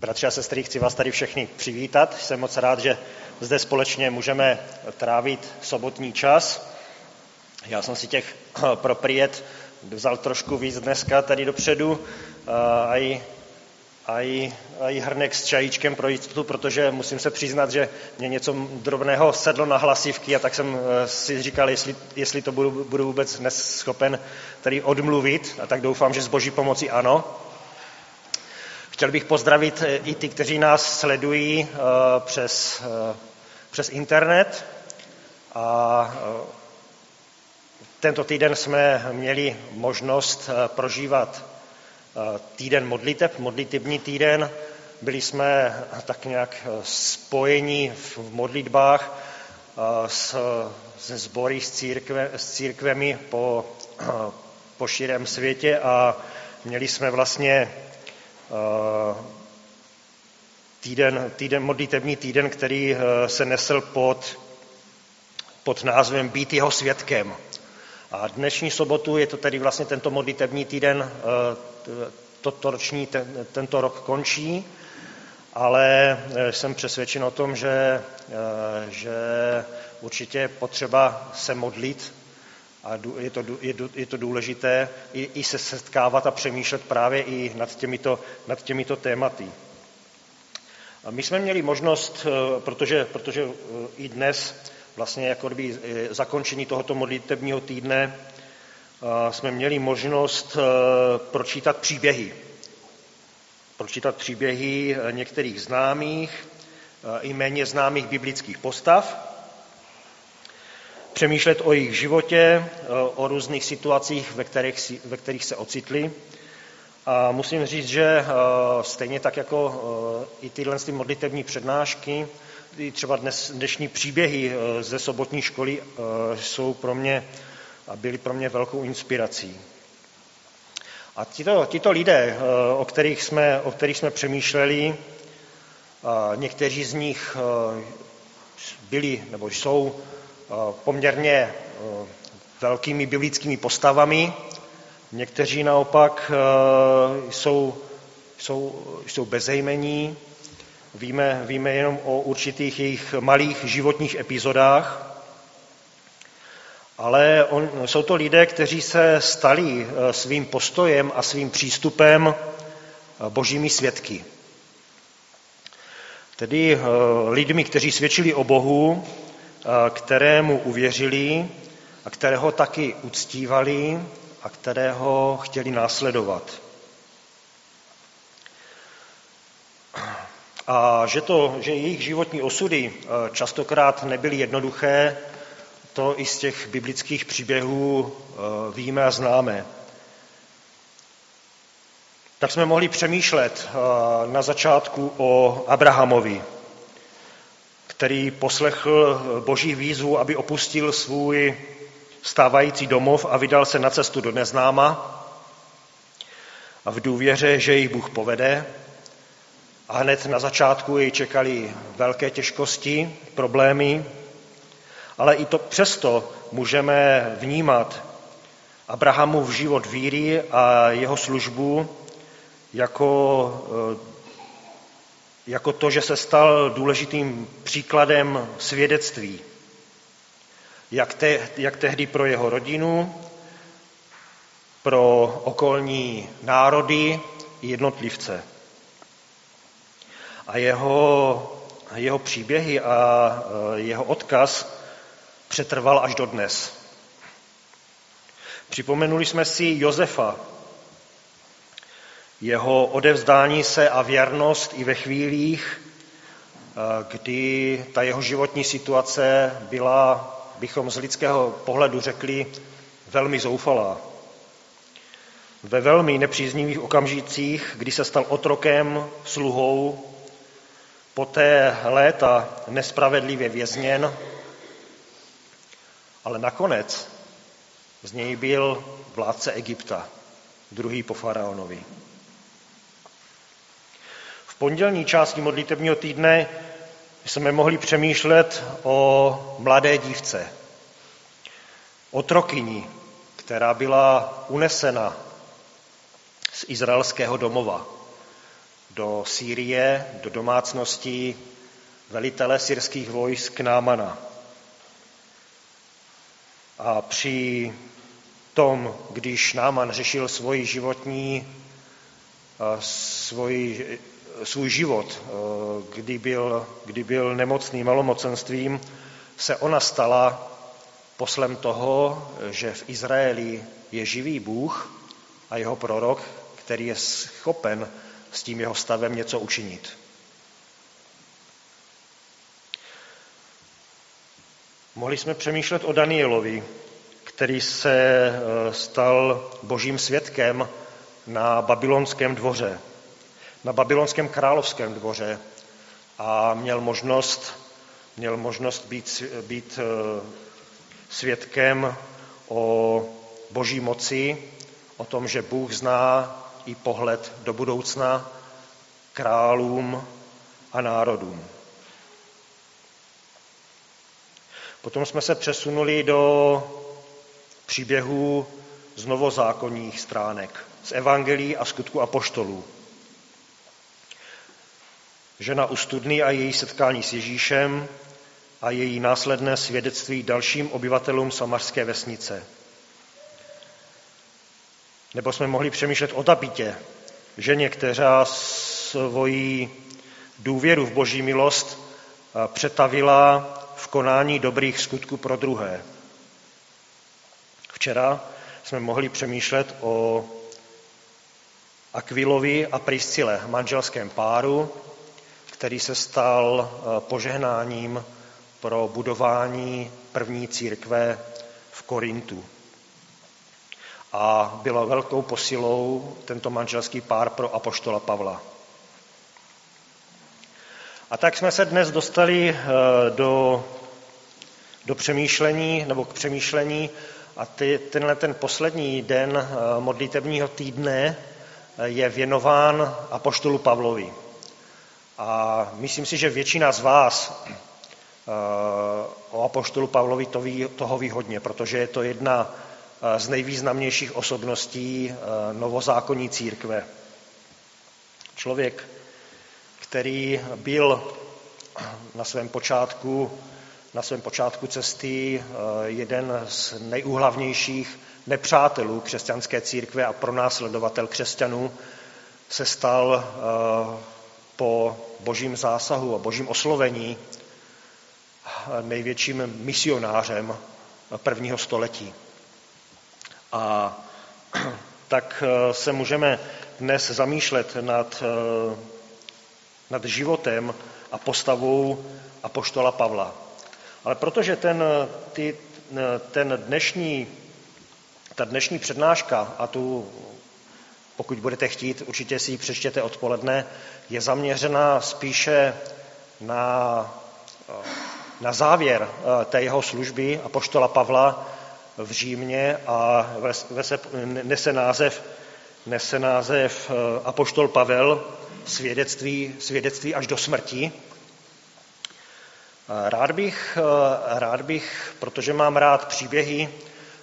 Bratři a sestry, chci vás tady všechny přivítat. Jsem moc rád, že zde společně můžeme trávit sobotní čas. Já jsem si těch propriet vzal trošku víc dneska tady dopředu a i, a i, a i hrnek s čajíčkem pro jistotu, protože musím se přiznat, že mě něco drobného sedlo na hlasivky a tak jsem eh, si říkal, jestli, jestli to budu, budu vůbec dnes schopen tady odmluvit a tak doufám, že s boží pomocí ano. Chtěl bych pozdravit eh, i ty, kteří nás sledují eh, přes, eh, přes internet. A tento týden jsme měli možnost prožívat týden modliteb, modlitební týden. Byli jsme tak nějak spojeni v modlitbách s, se sbory s, církve, s církvemi po, po širém světě a měli jsme vlastně týden, týden, modlitební týden, který eh, se nesl pod, pod názvem Být jeho svědkem. A dnešní sobotu je to tedy vlastně tento modlitební týden, eh, toto roční, ten, tento rok končí, ale jsem přesvědčen o tom, že, že určitě je potřeba se modlit a je to, je, je to důležité i, i se setkávat a přemýšlet právě i nad těmito, nad těmito tématy. A my jsme měli možnost, eh, protože, protože eh, i dnes, vlastně jako kdyby eh, zakončení tohoto modlitebního týdne, jsme měli možnost pročítat příběhy. Pročítat příběhy některých známých i méně známých biblických postav, přemýšlet o jejich životě, eh, o různých situacích, ve kterých, ve kterých se ocitli. A musím říct, že eh, stejně tak jako eh, i tyhle ty modlitební přednášky, i třeba dnes, dnešní příběhy ze sobotní školy jsou pro mě a byly pro mě velkou inspirací. A tito, tito lidé, o kterých, jsme, o kterých jsme přemýšleli, někteří z nich byli nebo jsou Eh, poměrně eh, velkými biblickými postavami, někteří naopak eh, jsou, jsou, jsou bezejmení, víme, víme jenom o určitých jejich malých životních epizodách, ale on, jsou to lidé, kteří se stali svým postojem a svým přístupem božími svědky. Tedy lidmi, kteří svědčili o Bohu kterému uvěřili a kterého taky uctívali a kterého chtěli následovat. A že, to, že jejich životní osudy častokrát nebyly jednoduché, to i z těch biblických příběhů víme a známe. Tak jsme mohli přemýšlet na začátku o Abrahamovi, který poslechl boží výzvu, aby opustil svůj stávající domov a vydal se na cestu do neznáma a v důvěře, že jich Bůh povede. A hned na začátku jej čekali velké těžkosti, problémy, ale i to přesto můžeme vnímat Abrahamův život víry a jeho službu jako jako to, že se stal důležitým příkladem svědectví, jak, te, jak tehdy pro jeho rodinu, pro okolní národy i jednotlivce. A jeho, jeho příběhy a jeho odkaz přetrval až do dnes. Připomenuli jsme si Josefa, jeho odevzdání se a věrnost i ve chvílích, eh, kdy ta jeho životní situace byla, bychom z lidského pohledu řekli, velmi zoufalá. Ve velmi nepříznivých okamžicích, kdy se stal otrokem, sluhou, poté léta nespravedlivě vězněn, ale nakonec z něj byl vládce Egypta, druhý po faraonovi pondělní části modlitebního týdne jsme mohli přemýšlet o mladé dívce, otrokyni, která byla unesena z izraelského domova. do Sýrie, do domácností velitele syrských vojsk Námana. A při tom, když Náman řešil svoji životní, svůj, svůj život, kdy byl, kdy byl nemocný malomocenstvím, se ona stala poslem toho, že v Izraeli je živý Bůh a jeho prorok, který je schopen s tím jeho stavem něco učinit. Mohli jsme přemýšlet o Danielovi, který se eh, stal božím svědkem na babylonském dvoře, na babylonském královském dvoře a měl možnost, měl možnost být, být eh, svědkem o boží moci, o tom, že Bůh zná i pohled do budoucna králům a národům. Potom jsme se přesunuli do příběhů z novozákonních stránek, z evangelií a skutku apoštolů. Žena u studny a její setkání s Ježíšem a její následné svědectví dalším obyvatelům samarské vesnice. Nebo jsme mohli přemýšlet o Tabitě, ženě, která svoji důvěru v boží milost přetavila v konání dobrých skutků pro druhé. Včera jsme mohli přemýšlet o Akvilovi a Priscile, manželském páru, který se stal eh, požehnáním pro budování první církve v Korintu. A bylo velkou posilou tento manželský pár pro apoštola Pavla. A tak jsme se dnes dostali eh, do, do přemýšlení, nebo k přemýšlení a ty, tenhle ten poslední den eh, modlitebního týdne je věnován apoštolu Pavlovi. A myslím si, že většina z vás eh, o apoštolu Pavlovi to ví, toho ví hodně, protože je to jedna z nejvýznamnějších osobností novozákonní církve. Člověk, který byl na svém počátku na svém počátku cesty eh, jeden z nejúhlavnějších nepřátelů křesťanské církve a pronásledovatel křesťanů se stal eh, po božím zásahu a božím oslovení největším misionářem prvního století. A tak eh, se můžeme dnes zamýšlet nad, nad životem a postavou apoštola Pavla. Ale protože ten, ty, ten dnešní, ta dnešní přednáška, a tu, pokud budete chtít, určitě si ji přečtěte odpoledne, je zaměřena spíše na, na závěr eh, té jeho služby a poštola Pavla v Římě a nese název, nese název eh, Apoštol Pavel, svědectví, svědectví až do smrti. Rád bych, eh, rád bych, protože mám rád příběhy,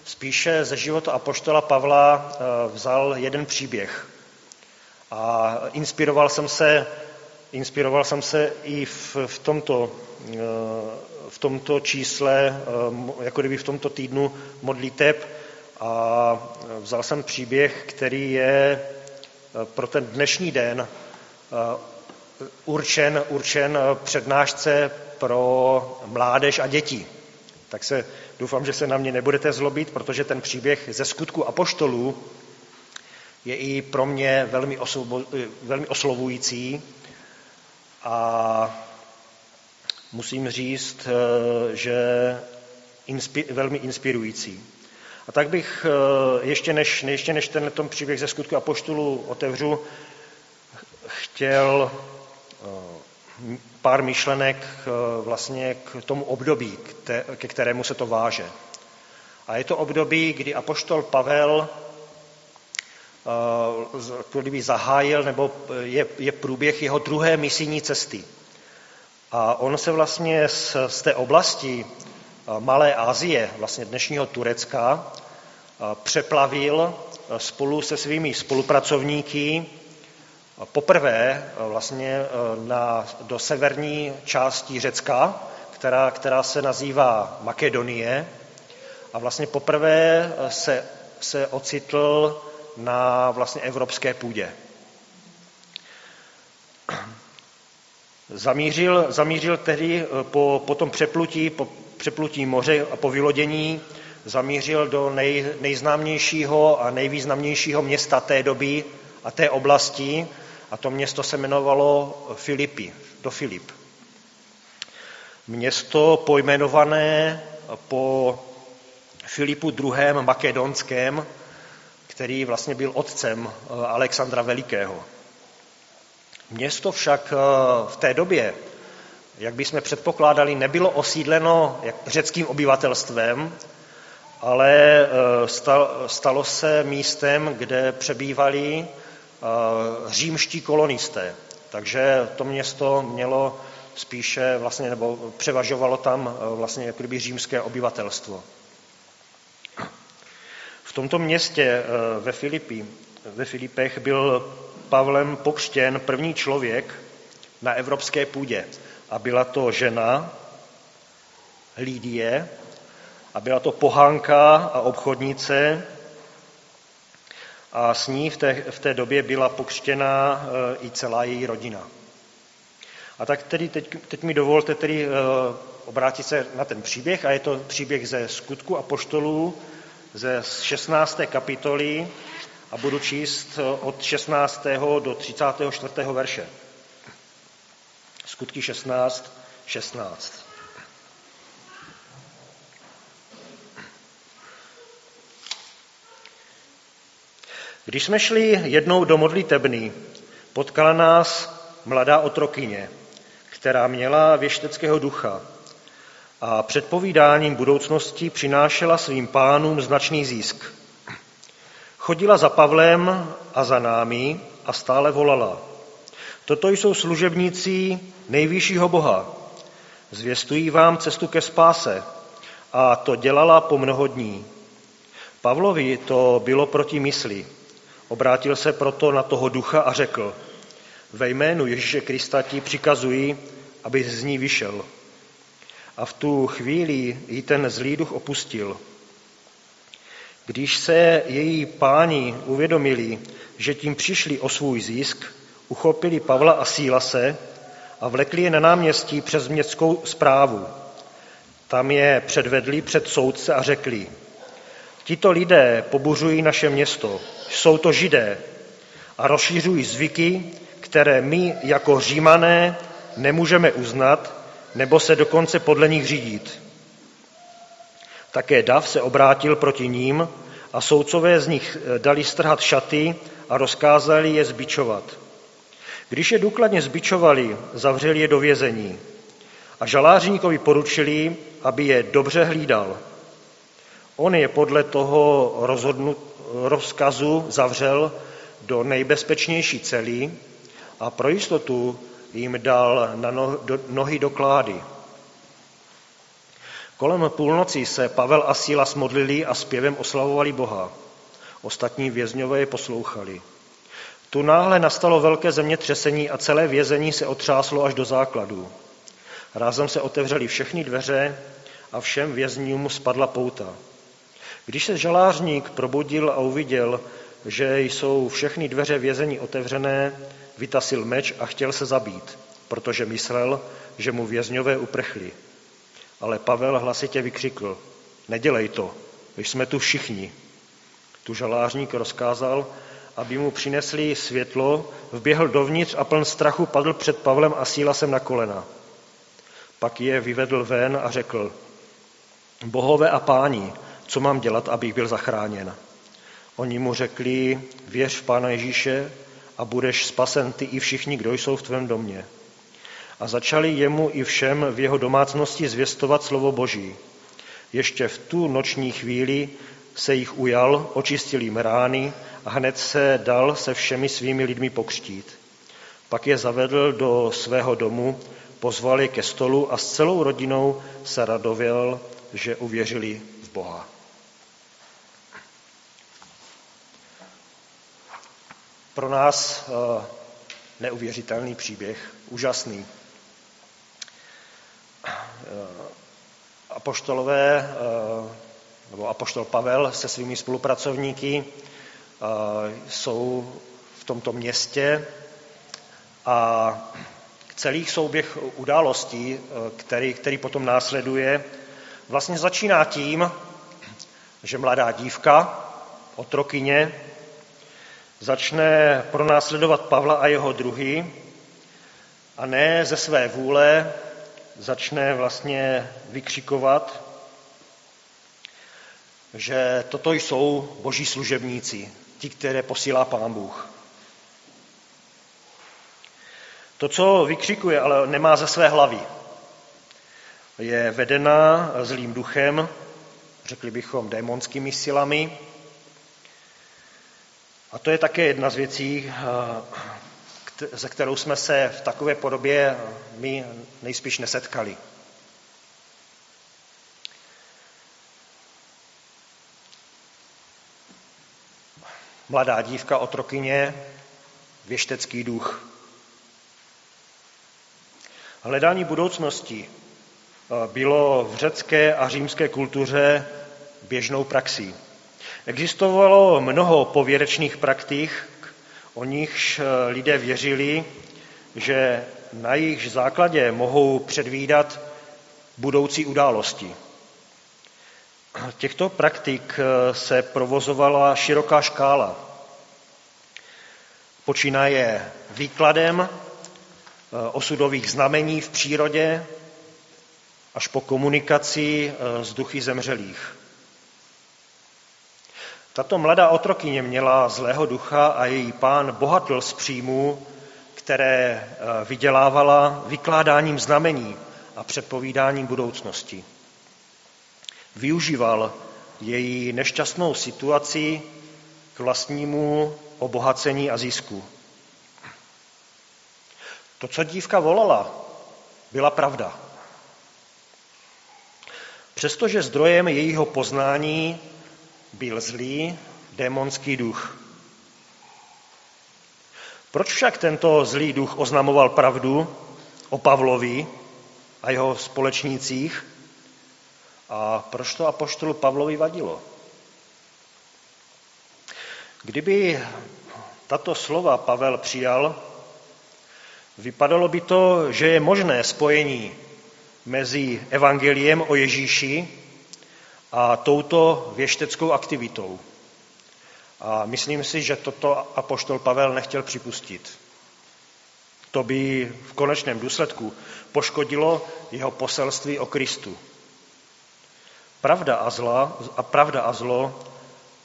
spíše ze života Apoštola Pavla eh, vzal jeden příběh. A inspiroval jsem se, inspiroval jsem se i v, v, tomto, eh, v tomto čísle, jako kdyby v tomto týdnu modliteb a vzal jsem příběh, který je pro ten dnešní den určen, určen přednášce pro mládež a děti. Tak se doufám, že se na mě nebudete zlobit, protože ten příběh ze skutku apoštolů je i pro mě velmi, oslovo, velmi oslovující a musím říct, eh, že inspi, velmi inspirující. A tak bych eh, ještě než, ještě než tenhle příběh ze skutku apoštolů otevřu, chtěl eh, pár myšlenek eh, vlastně k tomu období, ke kterému se to váže. A je to období, kdy apoštol Pavel eh, kdyby zahájil, nebo je, je průběh jeho druhé misijní cesty. A on se vlastně z, z té oblasti eh, Malé Asie, vlastně dnešního Turecka, přeplavil spolu se svými spolupracovníky poprvé vlastně na, do severní části Řecka, která, která se nazývá Makedonie. A vlastně poprvé se, se ocitl na vlastně evropské půdě. Zamířil, zamířil tedy po, po tom přeplutí, po přeplutí moře a po vylodění zamířil do nej, nejznámějšího a nejvýznamnějšího města té doby a té oblasti a to město se jmenovalo Filipy, do Filip. Město pojmenované po Filipu II. Makedonském, který vlastně byl otcem eh, Alexandra Velikého. Město však eh, v té době, jak bychom předpokládali, nebylo osídleno řeckým obyvatelstvem, ale eh, stalo se místem, kde přebývali římští kolonisté. Takže to město mělo spíše vlastně, nebo převažovalo tam vlastně jako kdyby římské obyvatelstvo. V tomto městě ve, Filipi, ve Filipech byl Pavlem pokřtěn první člověk na evropské půdě. A byla to žena Lídie, a byla to pohánka a obchodnice, a s ní v té, v té době byla pokřtěna e, i celá její rodina. A tak tedy teď, teď mi dovolte tedy e, obrátit se na ten příběh, a je to příběh ze skutku a poštolů ze 16. kapitoly, a budu číst od 16. do 34. verše. Skutky 16, 16. Když jsme šli jednou do modlitebny, potkala nás mladá otrokyně, která měla věšteckého ducha a předpovídáním budoucnosti přinášela svým pánům značný zisk – Chodila za Pavlem a za námi a stále volala. Toto jsou služebníci nejvyššího Boha. Zvěstují vám cestu ke spáse. A to dělala po mnoho dní. Pavlovi to bylo proti mysli. Obrátil se proto na toho ducha a řekl, ve jménu Ježíše Krista ti přikazuji, aby z ní vyšel. A v tu chvíli ji ten zlý duch opustil když se její páni uvědomili, že tím přišli o svůj zisk, uchopili Pavla a Sílase a vlekli je na náměstí přes městskou zprávu. Tam je předvedli před soudce a řekli, tito lidé pobuřují naše město, jsou to židé a rozšířují zvyky, které my jako římané nemůžeme uznat nebo se dokonce podle nich řídit. Také Dav se obrátil proti ním a soudcové z nich eh, dali strhat šaty a rozkázali je zbičovat. Když je důkladně zbičovali, zavřeli je do vězení a žalářníkovi poručili, aby je dobře hlídal. On je podle toho rozhodnu, rozkazu zavřel do nejbezpečnější celý a pro jistotu jim dal na nohy doklády. Kolem půlnoci se Pavel a Síla smodlili a zpěvem oslavovali Boha. Ostatní vězňové je poslouchali. Tu náhle nastalo velké zemětřesení a celé vězení se otřáslo až do základů. Rázem se otevřely všechny dveře a všem vězňům spadla pouta. Když se žalářník probudil a uviděl, že jsou všechny dveře vězení otevřené, vytasil meč a chtěl se zabít, protože myslel, že mu vězňové uprchli. Ale Pavel hlasitě vykřikl, nedělej to, jsme tu všichni. Tu žalářník rozkázal, aby mu přinesli světlo, vběhl dovnitř a pln strachu padl před Pavlem a Sílasem na kolena. Pak je vyvedl ven a řekl, bohové a páni, co mám dělat, abych byl zachráněn? Oni mu řekli, věř v Pána Ježíše a budeš spasen ty i všichni, kdo jsou v tvém domě a začali jemu i všem v jeho domácnosti zvěstovat slovo Boží. Ještě v tu noční chvíli se jich ujal, očistil jim rány a hned se dal se všemi svými lidmi pokřtít. Pak je zavedl do svého domu, pozval je ke stolu a s celou rodinou se radověl, že uvěřili v Boha. Pro nás eh, neuvěřitelný příběh, úžasný. Apoštolové, nebo apoštol Pavel se svými spolupracovníky jsou v tomto městě a celý souběh událostí, který, který potom následuje, vlastně začíná tím, že mladá dívka, otrokyně, začne pronásledovat Pavla a jeho druhy a ne ze své vůle začne vlastně vykřikovat, že toto jsou boží služebníci, ti, které posílá pán Bůh. To, co vykřikuje, ale nemá ze své hlavy. Je vedena zlým duchem, řekli bychom démonskými silami. A to je také jedna z věcí, ze kterou jsme se v takové podobě my nejspíš nesetkali. Mladá dívka, otrokyně, věštecký duch. Hledání budoucnosti eh, bylo v řecké a římské kultuře běžnou praxí. Existovalo mnoho pověrečných praktik, o nichž eh, lidé věřili, že na jejich základě mohou předvídat budoucí události. Těchto praktik eh, se provozovala široká škála. Počínaje výkladem Eh, osudových znamení v přírodě až po komunikaci s duchy zemřelých. Tato mladá otrokyně měla zlého ducha a její pán bohatl z příjmů, které eh, vydělávala vykládáním znamení a předpovídáním budoucnosti. Využíval její nešťastnou situaci k vlastnímu obohacení a zisku. To, co dívka volala, byla pravda. Přestože zdrojem jejího poznání byl zlý démonský duch. Proč však tento zlý duch oznamoval pravdu o Pavlovi a jeho společnících? A proč to apoštolu Pavlovi vadilo? Kdyby tato slova Pavel přijal, Vypadalo by to, že je možné spojení mezi evangeliem o Ježíši a touto věšteckou aktivitou. A myslím si, že toto apoštol Pavel nechtěl připustit. To by v konečném důsledku poškodilo jeho poselství o Kristu. Pravda a, zla, a pravda a zlo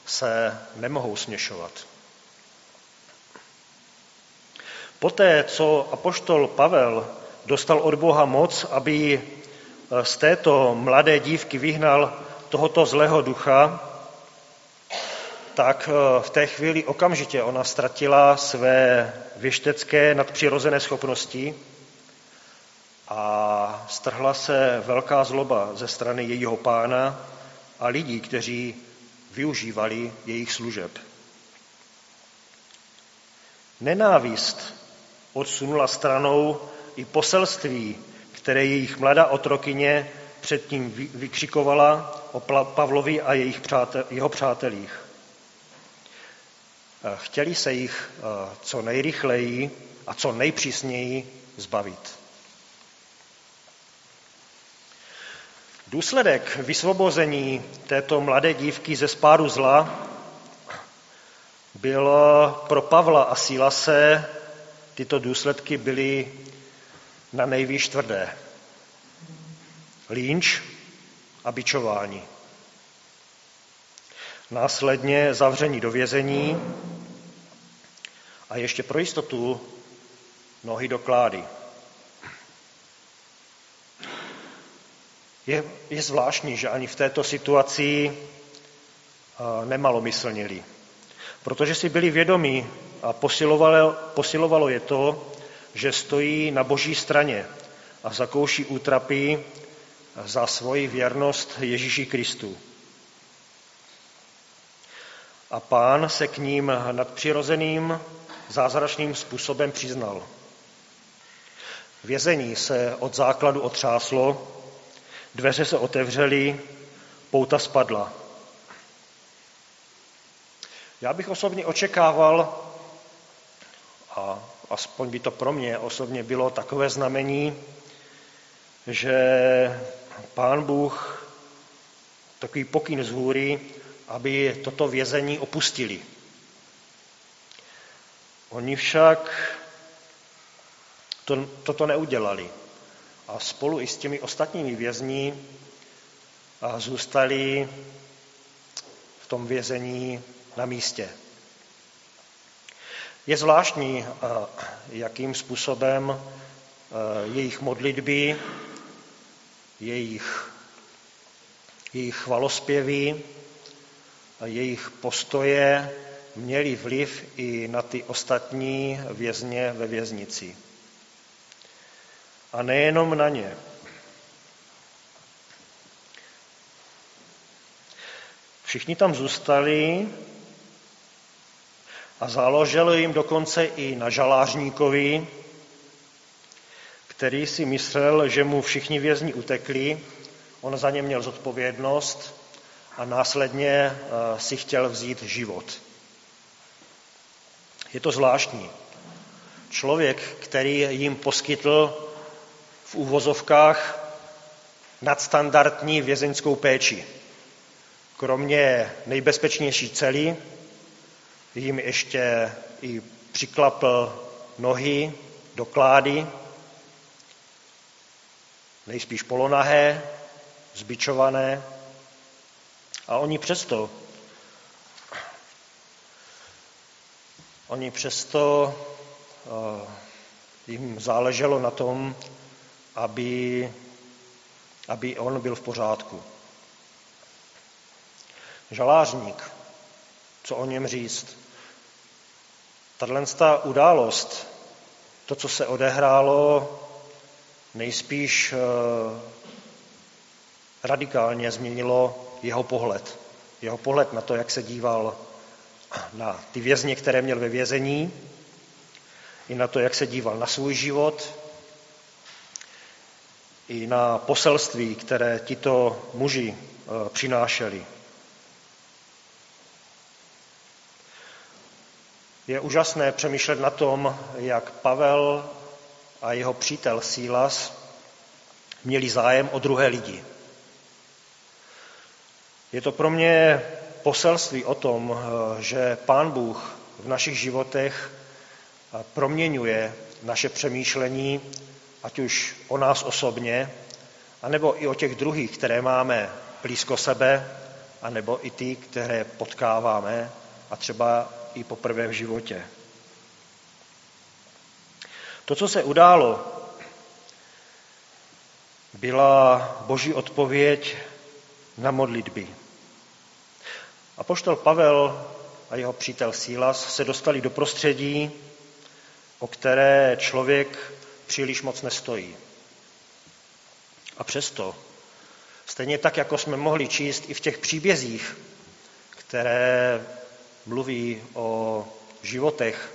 se nemohou směšovat. Poté, co apoštol Pavel dostal od Boha moc, aby z této mladé dívky vyhnal tohoto zlého ducha, tak eh, v té chvíli okamžitě ona ztratila své věštecké nadpřirozené schopnosti a strhla se velká zloba ze strany jejího pána a lidí, kteří využívali jejich služeb. Nenávist odsunula stranou i poselství, které jejich mladá otrokyně předtím vykřikovala o Pavlovi a jejich přátel, jeho přátelích. Chtěli se jich co nejrychleji a co nejpřísněji zbavit. Důsledek vysvobození této mladé dívky ze spádu zla byl pro Pavla a Sílase tyto důsledky byly na nejvýš tvrdé. Lynč a bičování. Následně zavření do vězení a ještě pro jistotu nohy do klády. Je, je zvláštní, že ani v této situaci nemalomyslnili, protože si byli vědomí a posilovalo, posilovalo je to, že stojí na boží straně a zakouší útrapy za svoji věrnost Ježíši Kristu. A pán se k ním nadpřirozeným zázračným způsobem přiznal. Vězení se od základu otřáslo, dveře se otevřely, pouta spadla. Já bych osobně očekával, a aspoň by to pro mě osobně bylo takové znamení, že pán Bůh takový pokyn z hůry, aby toto vězení opustili. Oni však to, toto neudělali. A spolu i s těmi ostatními vězni zůstali v tom vězení na místě. Je zvláštní, jakým způsobem jejich modlitby, jejich, jejich chvalospěvy, jejich postoje měly vliv i na ty ostatní vězně ve věznici. A nejenom na ně. Všichni tam zůstali a záložilo jim dokonce i na žalářníkovi, který si myslel, že mu všichni vězni utekli, on za ně měl zodpovědnost a následně eh, si chtěl vzít život. Je to zvláštní. Člověk, který jim poskytl v úvozovkách nadstandardní vězeňskou péči. Kromě nejbezpečnější cely jim ještě i přiklapl nohy do klády, nejspíš polonahé, zbičované. A oni přesto, oni přesto uh, jim záleželo na tom, aby, aby on byl v pořádku. Žalářník, co o něm říct? Tato událost, to, co se odehrálo, nejspíš eh, radikálně změnilo jeho pohled. Jeho pohled na to, jak se díval na ty vězně, které měl ve vězení, i na to, jak se díval na svůj život, i na poselství, které tito muži eh, přinášeli. Je úžasné přemýšlet na tom, jak Pavel a jeho přítel Sílas měli zájem o druhé lidi. Je to pro mě poselství o tom, eh, že Pán Bůh v našich životech eh, proměňuje naše přemýšlení, ať už o nás osobně, anebo i o těch druhých, které máme blízko sebe, anebo i ty, které potkáváme a třeba i poprvé v životě. To, co se událo, byla boží odpověď na modlitby. A poštol Pavel a jeho přítel Sílas se dostali do prostředí, o které člověk příliš moc nestojí. A přesto, stejně tak, jako jsme mohli číst i v těch příbězích, které mluví o životech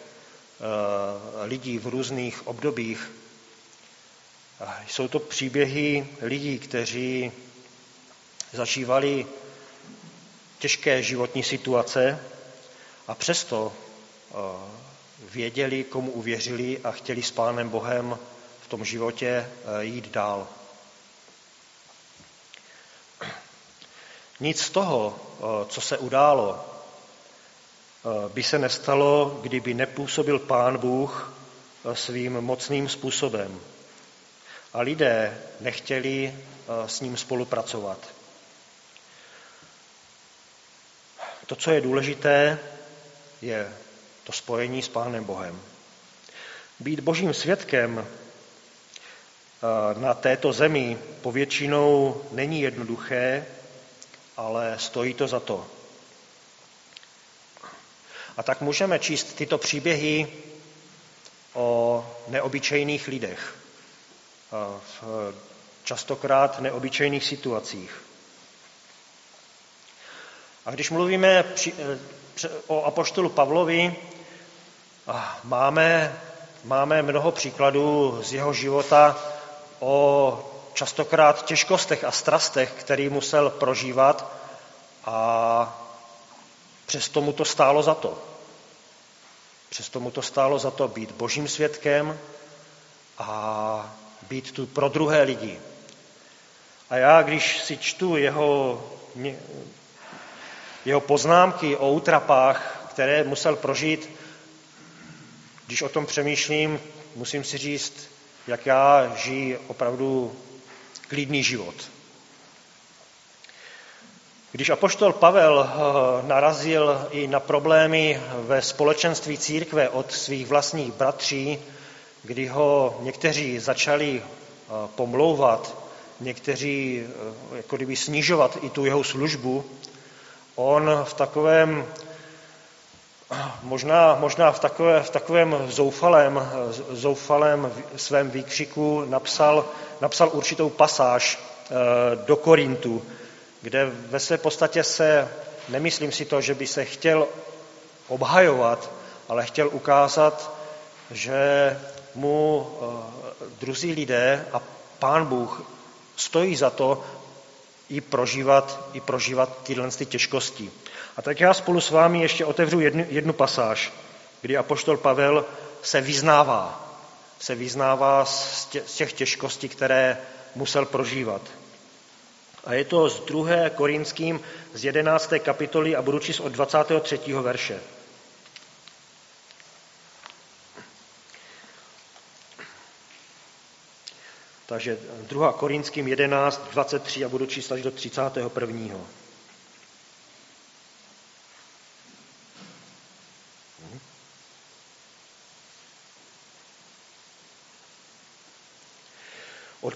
lidí v různých obdobích. Jsou to příběhy lidí, kteří zažívali těžké životní situace a přesto eh, věděli, komu uvěřili a chtěli s Pánem Bohem v tom životě eh, jít dál. Nic z toho, co se událo, Eh, by se nestalo, kdyby nepůsobil Pán Bůh eh, svým mocným způsobem. A lidé nechtěli eh, s ním spolupracovat. To, co je důležité, je to spojení s Pánem Bohem. Být božím svědkem na této zemi povětšinou není jednoduché, ale stojí to za to. A tak můžeme číst tyto příběhy o neobyčejných lidech, v častokrát neobyčejných situacích. A když mluvíme o apoštolu Pavlovi, Máme, máme mnoho příkladů z jeho života o častokrát těžkostech a strastech, který musel prožívat a přesto mu to stálo za to. Přesto mu to stálo za to být božím svědkem a být tu pro druhé lidi. A já, když si čtu jeho, jeho poznámky o útrapách, které musel prožít, když o tom přemýšlím, musím si říct, jak já žiji opravdu klidný život. Když apoštol Pavel eh, narazil i na problémy ve společenství církve od svých vlastních bratří, kdy ho někteří začali eh, pomlouvat, někteří eh, jako kdyby snižovat i tu jeho službu, on v takovém možná, možná v, takové, v takovém zoufalém, zoufalém svém výkřiku napsal, napsal určitou pasáž do Korintu, kde ve své podstatě se, nemyslím si to, že by se chtěl obhajovat, ale chtěl ukázat, že mu eh, druzí lidé a pán Bůh stojí za to i prožívat, i prožívat tyhle ty těžkosti. A tak já spolu s vámi ještě otevřu jednu, jednu pasáž, kdy apoštol Pavel se vyznává. Se vyznává z těch těžkostí, které musel prožívat. A je to z 2. Korinským z 11. kapitoly a budu číst od 23. verše. Takže 2. Korinským 11, 23 a budu číst až do 31.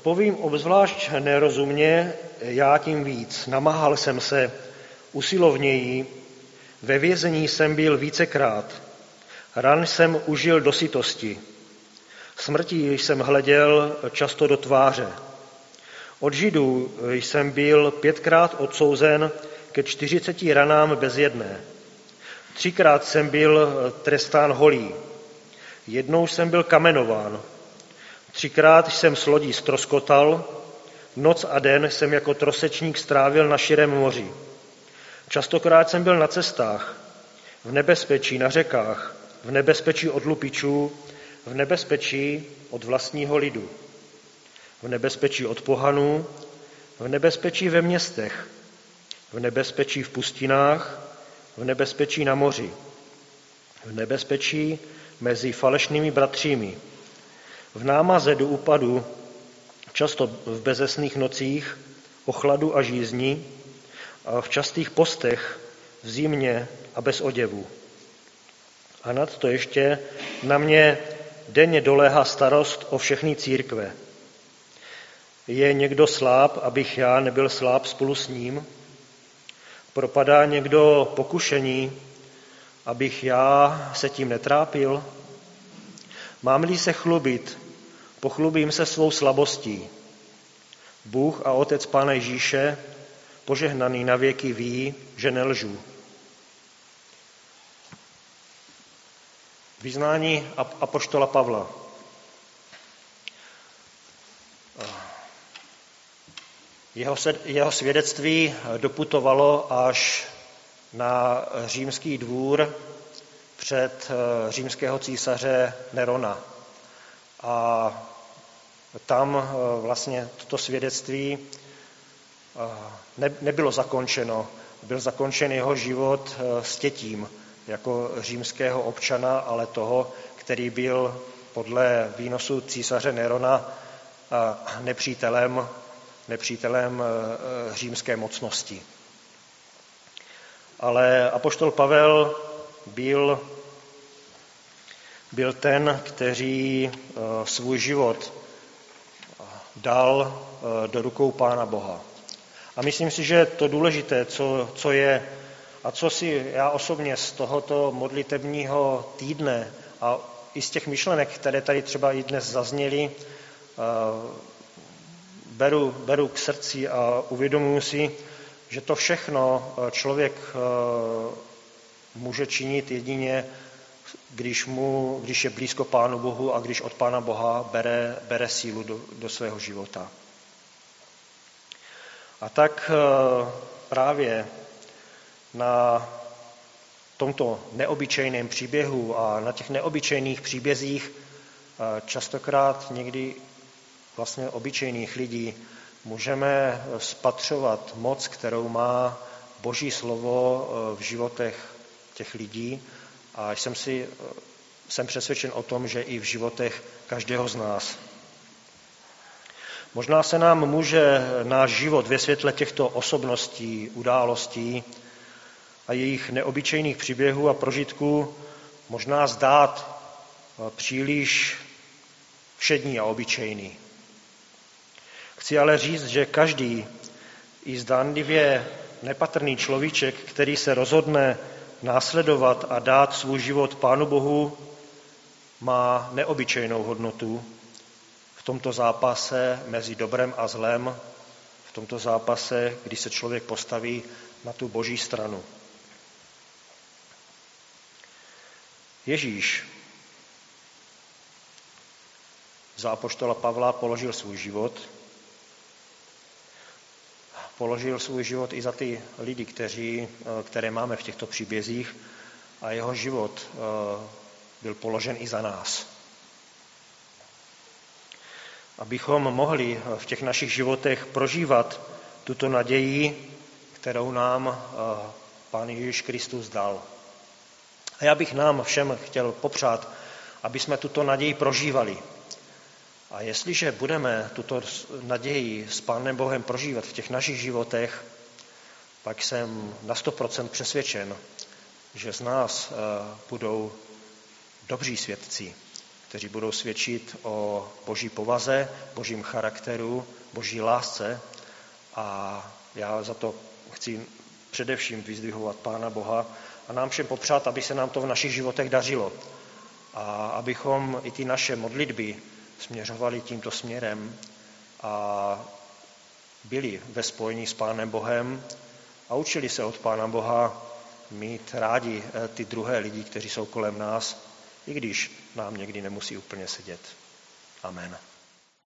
Odpovím obzvlášť nerozumně, já tím víc. Namáhal jsem se usilovněji, ve vězení jsem byl vícekrát, ran jsem užil do sytosti, smrti jsem hleděl často do tváře. Od židů jsem byl pětkrát odsouzen ke čtyřiceti ranám bez jedné. Třikrát jsem byl trestán holí. Jednou jsem byl kamenován, Třikrát jsem s lodí stroskotal, noc a den jsem jako trosečník strávil na širém moři. Častokrát jsem byl na cestách, v nebezpečí na řekách, v nebezpečí od lupičů, v nebezpečí od vlastního lidu, v nebezpečí od pohanů, v nebezpečí ve městech, v nebezpečí v pustinách, v nebezpečí na moři, v nebezpečí mezi falešnými bratřími, v námaze do úpadu, často v bezesných nocích, o chladu a žízni, a v častých postech, v zimě a bez oděvu. A nad to ještě na mě denně doléhá starost o všechny církve. Je někdo sláb, abych já nebyl sláb spolu s ním? Propadá někdo pokušení, abych já se tím netrápil? Mám-li se chlubit, Pochlubím se svou slabostí. Bůh a Otec Pána Ježíše, požehnaný na věky, ví, že nelžu. Vyznání apoštola Pavla. Jeho, jeho svědectví doputovalo až na římský dvůr před eh, římského císaře Nerona. A tam eh, vlastně toto svědectví eh, nebylo zakončeno. Byl zakončen jeho život s tětím jako římského občana, ale toho, který byl podle výnosu císaře Nerona nepřítelem, nepřítelem římské mocnosti. Ale apoštol Pavel byl byl ten, který eh, svůj život eh, dal eh, do rukou Pána Boha. A myslím si, že to důležité, co, co je a co si já osobně z tohoto modlitebního týdne a i z těch myšlenek, které tady třeba i dnes zazněly, beru, beru k srdci a uvědomuji si, že to všechno člověk může činit jedině když, mu, když je blízko Pánu Bohu a když od Pána Boha bere, bere sílu do, do svého života. A tak eh, právě na tomto neobyčejném příběhu a na těch neobyčejných příbězích eh, častokrát někdy vlastně obyčejných lidí můžeme spatřovat moc, kterou má Boží slovo eh, v životech těch lidí a jsem si jsem přesvědčen o tom, že i v životech každého z nás. Možná se nám může náš život ve světle těchto osobností, událostí a jejich neobyčejných příběhů a prožitků možná zdát eh, příliš všední a obyčejný. Chci ale říct, že každý i zdánlivě nepatrný človíček, který se rozhodne následovat a dát svůj život Pánu Bohu, má neobyčejnou hodnotu v tomto zápase mezi dobrem a zlem, v tomto zápase, kdy se člověk postaví na tu boží stranu. Ježíš za apoštola Pavla položil svůj život, položil svůj život i za ty lidi, kteří, které máme v těchto příbězích a jeho život eh, byl položen i za nás abychom mohli v těch našich životech prožívat tuto naději, kterou nám eh, Pán Ježíš Kristus dal. A já bych nám všem chtěl popřát, aby jsme tuto naději prožívali. A jestliže budeme tuto naději s Pánem Bohem prožívat v těch našich životech, pak jsem na 100% přesvědčen, že z nás eh, budou dobří svědci kteří budou svědčit o boží povaze, božím charakteru, boží lásce. A já za to chci především vyzdvihovat Pána Boha a nám všem popřát, aby se nám to v našich životech dařilo. A abychom i ty naše modlitby směřovali tímto směrem a byli ve spojení s Pánem Bohem a učili se od Pána Boha mít rádi eh, ty druhé lidi, kteří jsou kolem nás, i když nám někdy nemusí úplně sedět. Amen.